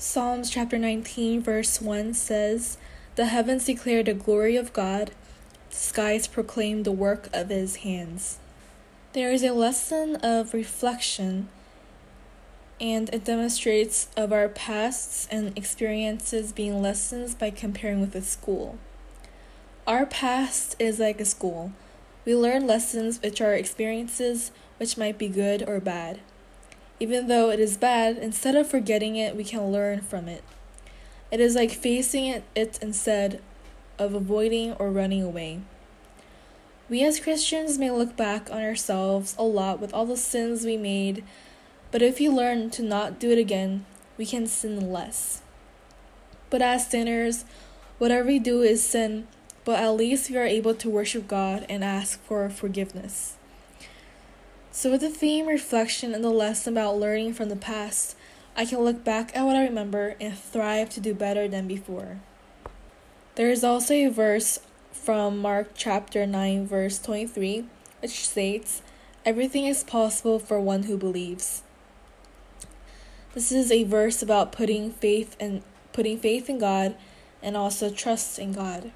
Psalms chapter 19, verse 1 says, The heavens declare the glory of God, the skies proclaim the work of his hands. There is a lesson of reflection, and it demonstrates of our pasts and experiences being lessons by comparing with a school. Our past is like a school. We learn lessons which are experiences which might be good or bad. Even though it is bad, instead of forgetting it, we can learn from it. It is like facing it, it instead of avoiding or running away. We as Christians may look back on ourselves a lot with all the sins we made, but if we learn to not do it again, we can sin less. But as sinners, whatever we do is sin, but at least we are able to worship God and ask for forgiveness. So, with the theme reflection and the lesson about learning from the past, I can look back at what I remember and thrive to do better than before. There is also a verse from Mark chapter 9, verse 23, which states, Everything is possible for one who believes. This is a verse about putting faith and putting faith in God and also trust in God.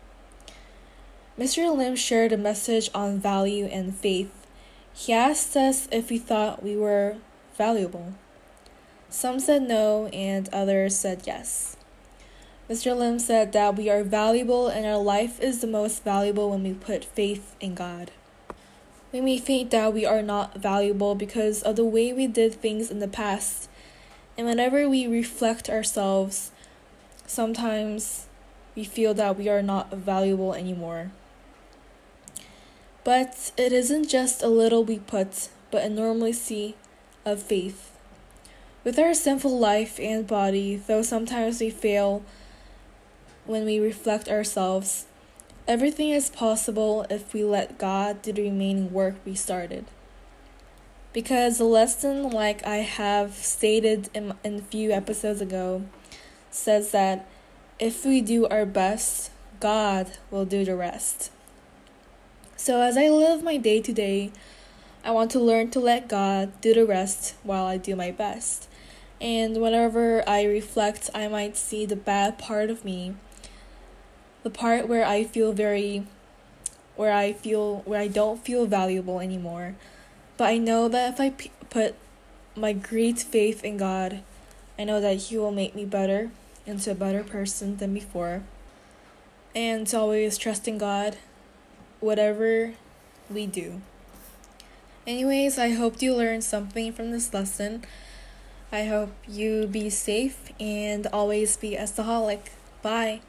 Mr. Lim shared a message on value and faith he asked us if we thought we were valuable. Some said no, and others said yes. Mr. Lim said that we are valuable and our life is the most valuable when we put faith in God. We may think that we are not valuable because of the way we did things in the past, and whenever we reflect ourselves, sometimes we feel that we are not valuable anymore. But it isn't just a little we put, but a normalcy of faith. With our sinful life and body, though sometimes we fail when we reflect ourselves, everything is possible if we let God do the remaining work we started. Because the lesson, like I have stated in, in a few episodes ago, says that if we do our best, God will do the rest. So, as I live my day to day, I want to learn to let God do the rest while I do my best. And whenever I reflect, I might see the bad part of me, the part where I feel very, where I feel, where I don't feel valuable anymore. But I know that if I p- put my great faith in God, I know that He will make me better into a better person than before. And always trust in God whatever we do. Anyways, I hope you learned something from this lesson. I hope you be safe and always be a Bye.